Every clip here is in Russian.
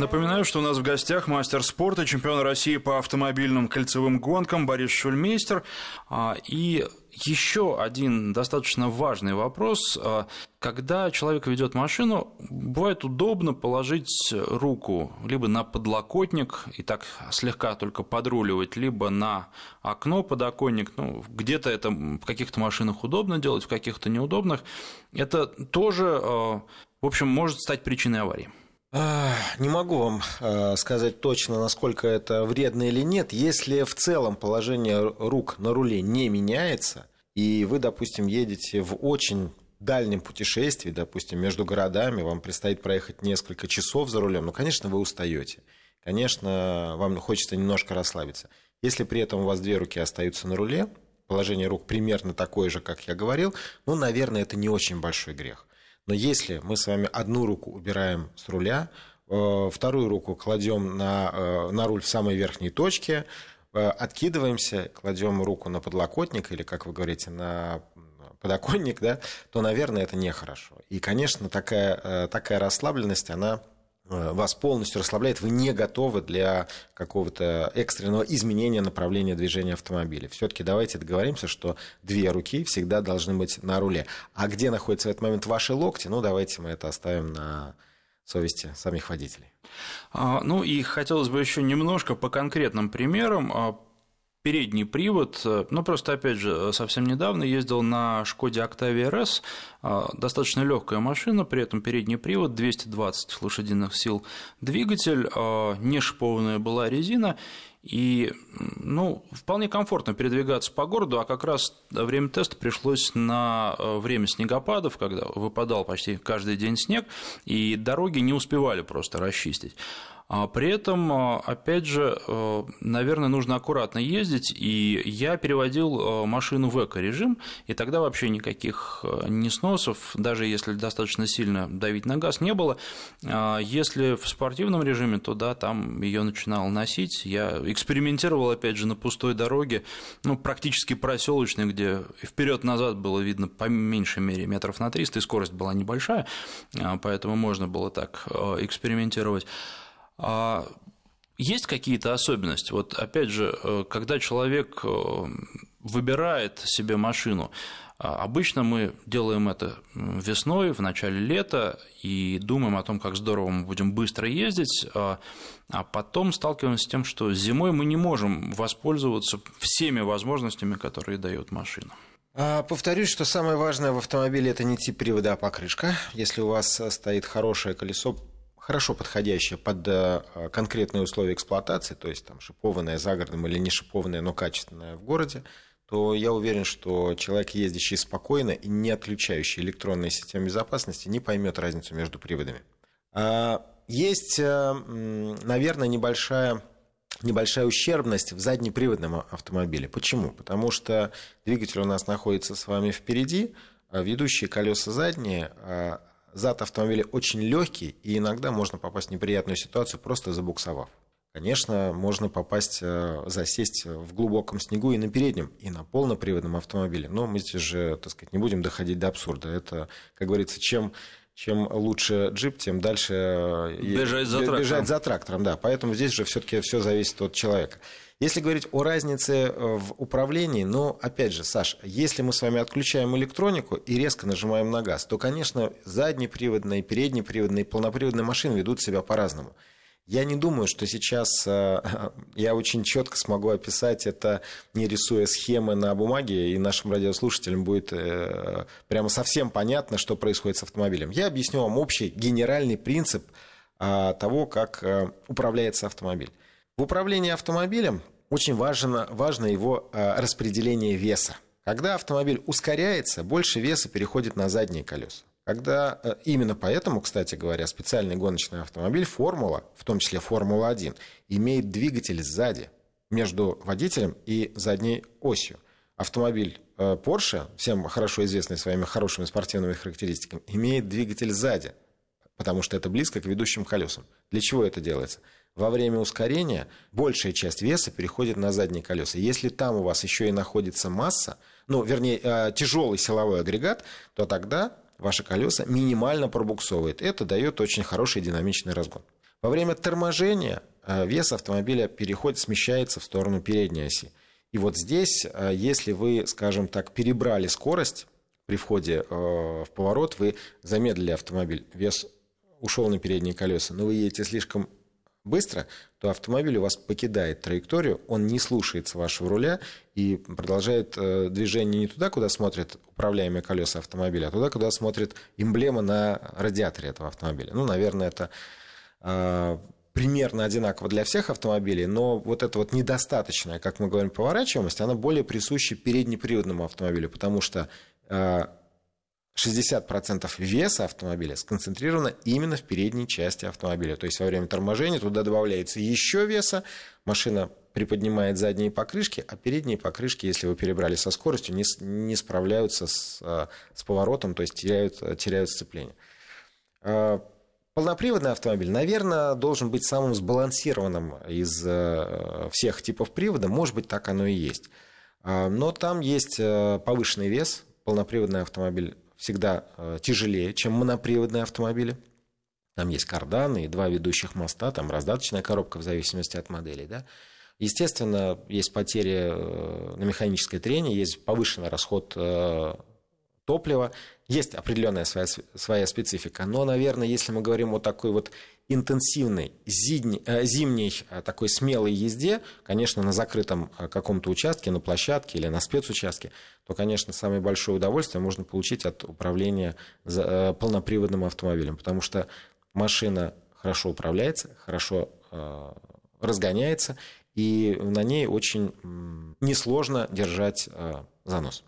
Напоминаю, что у нас в гостях мастер спорта, чемпион России по автомобильным кольцевым гонкам Борис Шульмейстер. А, и еще один достаточно важный вопрос. А, когда человек ведет машину, бывает удобно положить руку либо на подлокотник и так слегка только подруливать, либо на окно подоконник. Ну, где-то это в каких-то машинах удобно делать, в каких-то неудобных. Это тоже, а, в общем, может стать причиной аварии. Не могу вам э, сказать точно, насколько это вредно или нет. Если в целом положение рук на руле не меняется, и вы, допустим, едете в очень дальнем путешествии, допустим, между городами, вам предстоит проехать несколько часов за рулем, ну, конечно, вы устаете. Конечно, вам хочется немножко расслабиться. Если при этом у вас две руки остаются на руле, положение рук примерно такое же, как я говорил, ну, наверное, это не очень большой грех. Но если мы с вами одну руку убираем с руля, э, вторую руку кладем на, э, на руль в самой верхней точке, э, откидываемся, кладем руку на подлокотник или, как вы говорите, на подоконник, да, то, наверное, это нехорошо. И, конечно, такая, такая расслабленность, она вас полностью расслабляет, вы не готовы для какого-то экстренного изменения направления движения автомобиля. Все-таки давайте договоримся, что две руки всегда должны быть на руле. А где находятся в этот момент ваши локти, ну давайте мы это оставим на совести самих водителей. А, ну и хотелось бы еще немножко по конкретным примерам а, передний привод. Э, ну, просто, опять же, совсем недавно ездил на Шкоде Octavia RS, э, достаточно легкая машина, при этом передний привод, 220 лошадиных сил двигатель, э, не шипованная была резина, и, ну, вполне комфортно передвигаться по городу, а как раз время теста пришлось на время снегопадов, когда выпадал почти каждый день снег, и дороги не успевали просто расчистить. А при этом, а, опять же, э, наверное, нужно аккуратно ездить, и я переводил э, машину в эко-режим, и тогда вообще никаких э, несносов, даже если достаточно сильно давить на газ, не было. А если в спортивном режиме, то да, там ее начинал носить. Я экспериментировал, опять же, на пустой дороге, ну, практически проселочной, где вперед-назад было видно по меньшей мере метров на 300, и скорость была небольшая, поэтому можно было так экспериментировать. А есть какие-то особенности? Вот опять же, э, когда человек э, выбирает себе машину, а, Обычно мы делаем это весной, в начале лета, и думаем о том, как здорово мы будем быстро ездить, а, а потом сталкиваемся с тем, что зимой мы не можем воспользоваться всеми возможностями, которые дает машина. А, повторюсь, что самое важное в автомобиле это не тип привода, а покрышка. Если у вас стоит хорошее колесо, хорошо подходящая под э, конкретные условия эксплуатации, то есть там шипованная за городом или не шипованная, но качественная в городе, то я уверен, что человек, ездящий спокойно и не отключающий электронные системы безопасности, не поймет разницу между приводами. А, есть, э, наверное, небольшая небольшая ущербность в заднеприводном автомобиле. Почему? Потому что двигатель у нас находится с вами впереди, а ведущие колеса задние а, зад автомобиля очень легкий, и иногда можно попасть в неприятную ситуацию, просто забуксовав. Конечно, можно попасть, э, засесть в глубоком снегу и на переднем, и на полноприводном автомобиле. Но мы здесь же, так сказать, не будем доходить до абсурда. Это, как говорится, чем чем лучше джип, тем дальше э, бежать за трактором. Бежать за трактором, да. Поэтому здесь же все-таки все зависит от человека. Если говорить о разнице э, в управлении, ну, опять же, Саш, если мы с вами отключаем электронику и резко нажимаем на газ, то, конечно, заднеприводные, переднеприводные, полноприводные машины ведут себя по-разному. Я не думаю, что сейчас э, я очень четко смогу описать это, не рисуя схемы на бумаге, и нашим радиослушателям будет э, прямо совсем понятно, что происходит с автомобилем. Я объясню вам общий генеральный принцип того, как управляется автомобиль. В управлении автомобилем очень важно, важно его э, распределение веса. Когда автомобиль ускоряется, больше веса переходит на задние колеса. Когда э, именно поэтому, кстати говоря, специальный гоночный автомобиль Формула, в том числе Формула-1, имеет двигатель сзади между водителем и задней осью. Автомобиль э, Porsche, всем хорошо известный своими хорошими спортивными характеристиками, имеет двигатель сзади, потому что это близко к ведущим колесам. Для чего это делается? во время ускорения большая часть веса переходит на задние колеса. Если там у вас еще и находится масса, ну, вернее, э, тяжелый силовой агрегат, то тогда ваши колеса минимально пробуксовывает. Это дает очень хороший динамичный разгон. Во время торможения э, вес автомобиля переходит, смещается в сторону передней оси. И вот здесь, э, если вы, скажем так, перебрали скорость при входе в поворот, вы замедлили автомобиль, вес ушел на передние колеса, но вы едете слишком быстро, то автомобиль у вас покидает траекторию, он не слушается вашего руля и продолжает э, движение не туда, куда смотрят управляемые колеса автомобиля, а туда, куда смотрит эмблема на радиаторе этого автомобиля. Ну, наверное, это э, примерно одинаково для всех автомобилей, но вот эта вот недостаточная, как мы говорим, поворачиваемость, она более присуща переднеприводному автомобилю, потому что э, 60% веса автомобиля сконцентрировано именно в передней части автомобиля. То есть во время торможения туда добавляется еще веса, машина приподнимает задние покрышки, а передние покрышки, если вы перебрали со скоростью, не, не справляются с, э, с поворотом, то есть теряют, теряют сцепление. Э, полноприводный автомобиль, наверное, должен быть самым сбалансированным из э, всех типов привода. Может быть, так оно и есть. Но там есть повышенный вес. Полноприводный автомобиль всегда э, тяжелее, чем моноприводные автомобили. Там есть карданы и два ведущих моста, там раздаточная коробка в зависимости от моделей. Да? Естественно, есть потери э, на механическое трение, есть повышенный расход э, топлива, есть определенная своя, своя специфика. Но, наверное, если мы говорим о такой вот интенсивной зимней, зимней такой смелой езде, конечно, на закрытом каком-то участке, на площадке или на спецучастке, то, конечно, самое большое удовольствие можно получить от управления э, полноприводным автомобилем, потому что машина хорошо управляется, хорошо э, разгоняется, и на ней очень несложно держать э, занос.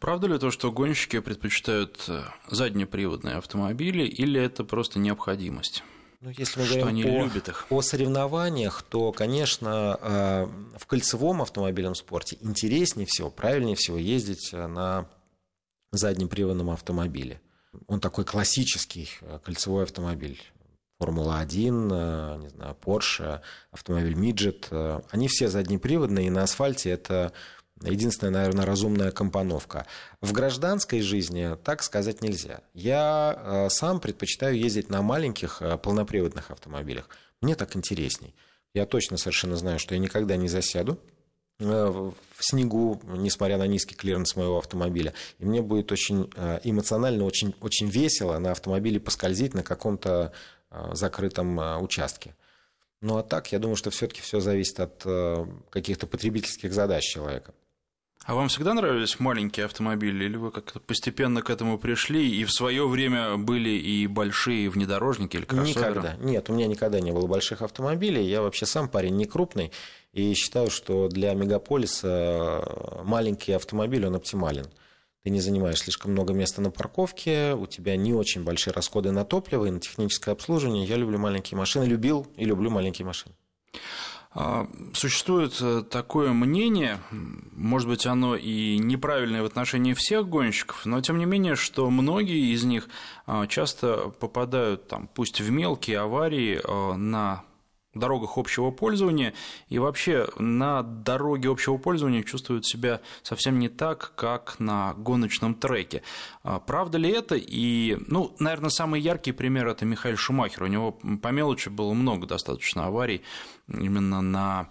Правда ли то, что гонщики предпочитают заднеприводные автомобили, или это просто необходимость? Ну, если мы говорим они о, любят их. о соревнованиях, то, конечно, э, в кольцевом автомобильном спорте интереснее всего, правильнее всего ездить э, на заднеприводном автомобиле. Он такой классический э, кольцевой автомобиль. Формула-1, не знаю, Porsche, автомобиль Midget. Они все заднеприводные, и на асфальте это Единственная, наверное, разумная компоновка. В гражданской жизни так сказать нельзя. Я э, сам предпочитаю ездить на маленьких э, полноприводных автомобилях. Мне так интересней. Я точно совершенно знаю, что я никогда не засяду э, в снегу, несмотря на низкий клиренс моего автомобиля. И мне будет очень эмоционально, очень, очень весело на автомобиле поскользить на каком-то закрытом участке. Ну а так, я думаю, что все-таки все зависит от каких-то потребительских задач человека. А вам всегда нравились маленькие автомобили, или вы как-то постепенно к этому пришли, и в свое время были и большие внедорожники или кроссоверы? Никогда. Нет, у меня никогда не было больших автомобилей. Я вообще сам парень не крупный, и считаю, что для мегаполиса маленький автомобиль, он оптимален. Ты не занимаешь слишком много места на парковке, у тебя не очень большие расходы на топливо и на техническое обслуживание. Я люблю маленькие машины, любил и люблю маленькие машины. А, существует э, такое мнение, может быть, оно и неправильное в отношении всех гонщиков, но тем не менее, что многие из них а, часто попадают, там, пусть в мелкие аварии а, на дорогах общего пользования и вообще на дороге общего пользования чувствуют себя совсем не так, как на гоночном треке. А правда ли это? И, ну, наверное, самый яркий пример это Михаил Шумахер. У него по мелочи было много достаточно аварий именно на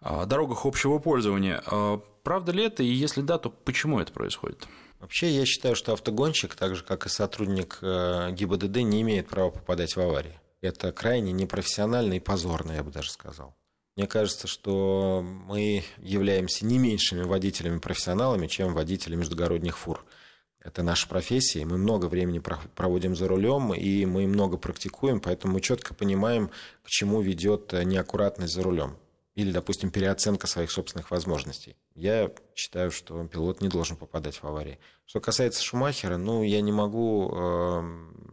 а, дорогах общего пользования. А правда ли это? И если да, то почему это происходит? Вообще, я считаю, что автогонщик, так же как и сотрудник э, ГИБДД, не имеет права попадать в аварии это крайне непрофессионально и позорно, я бы даже сказал. Мне кажется, что мы являемся не меньшими водителями-профессионалами, чем водители междугородних фур. Это наша профессия, мы много времени проводим за рулем, и мы много практикуем, поэтому мы четко понимаем, к чему ведет неаккуратность за рулем или, допустим, переоценка своих собственных возможностей. Я считаю, что пилот не должен попадать в аварии. Что касается Шумахера, ну, я не могу э,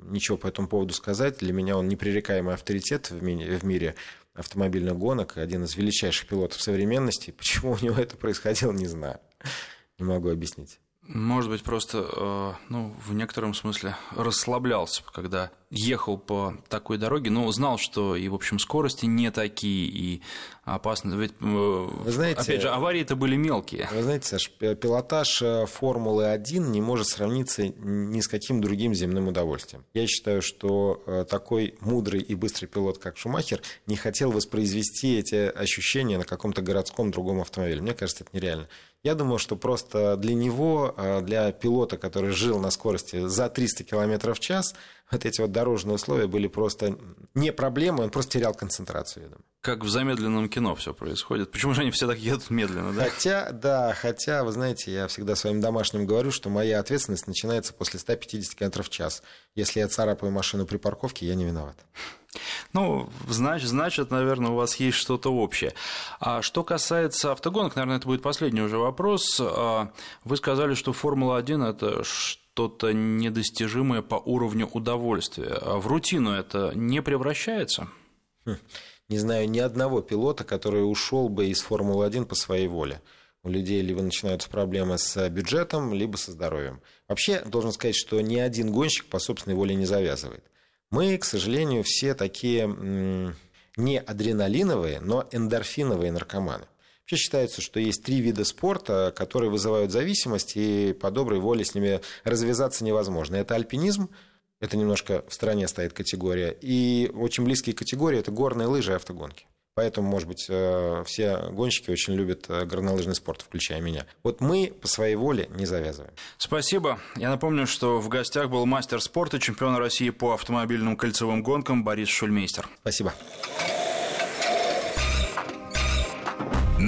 ничего по этому поводу сказать. Для меня он непререкаемый авторитет в, ми- в мире автомобильных гонок, один из величайших пилотов современности. Почему у него это происходило, не знаю. Не могу объяснить. Может быть, просто, э, ну, в некотором смысле расслаблялся, когда ехал по такой дороге, но знал, что и, в общем, скорости не такие, и опасно. Ведь, э, вы знаете, опять же, аварии-то были мелкие. Вы знаете, Саш, пилотаж э, Формулы-1 не может сравниться ни с каким другим земным удовольствием. Я считаю, что такой мудрый и быстрый пилот, как Шумахер, не хотел воспроизвести эти ощущения на каком-то городском другом автомобиле. Мне кажется, это нереально. Я думаю, что просто для него, а, для пилота, который жил на скорости за 300 км в час, вот эти вот дорожные условия были просто не проблемой, он просто терял концентрацию, думаю. Как в замедленном кино все происходит. Почему же они все так едут медленно, да? Хотя, да, хотя, вы знаете, я всегда своим домашним говорю, что моя ответственность начинается после 150 км в час. Если я царапаю машину при парковке, я не виноват. Ну, значит, значит, наверное, у вас есть что-то общее. А что касается автогонок, наверное, это будет последний уже вопрос. А, вы сказали, что Формула-1 – это что-то недостижимое по уровню удовольствия. А в рутину это не превращается? Хм, не знаю ни одного пилота, который ушел бы из Формулы-1 по своей воле. У людей либо начинаются проблемы с бюджетом, либо со здоровьем. Вообще, должен сказать, что ни один гонщик по собственной воле не завязывает. Мы, к сожалению, все такие не адреналиновые, но эндорфиновые наркоманы. Вообще считается, что есть три вида спорта, которые вызывают зависимость, и по доброй воле с ними развязаться невозможно. Это альпинизм, это немножко в стороне стоит категория, и очень близкие категории – это горные лыжи и автогонки. Поэтому, может быть, э, все гонщики очень любят э, горнолыжный спорт, включая меня. Вот мы по своей воле не завязываем. Спасибо. Я напомню, что в гостях был мастер спорта, чемпион России по автомобильным кольцевым гонкам Борис Шульмейстер. Спасибо.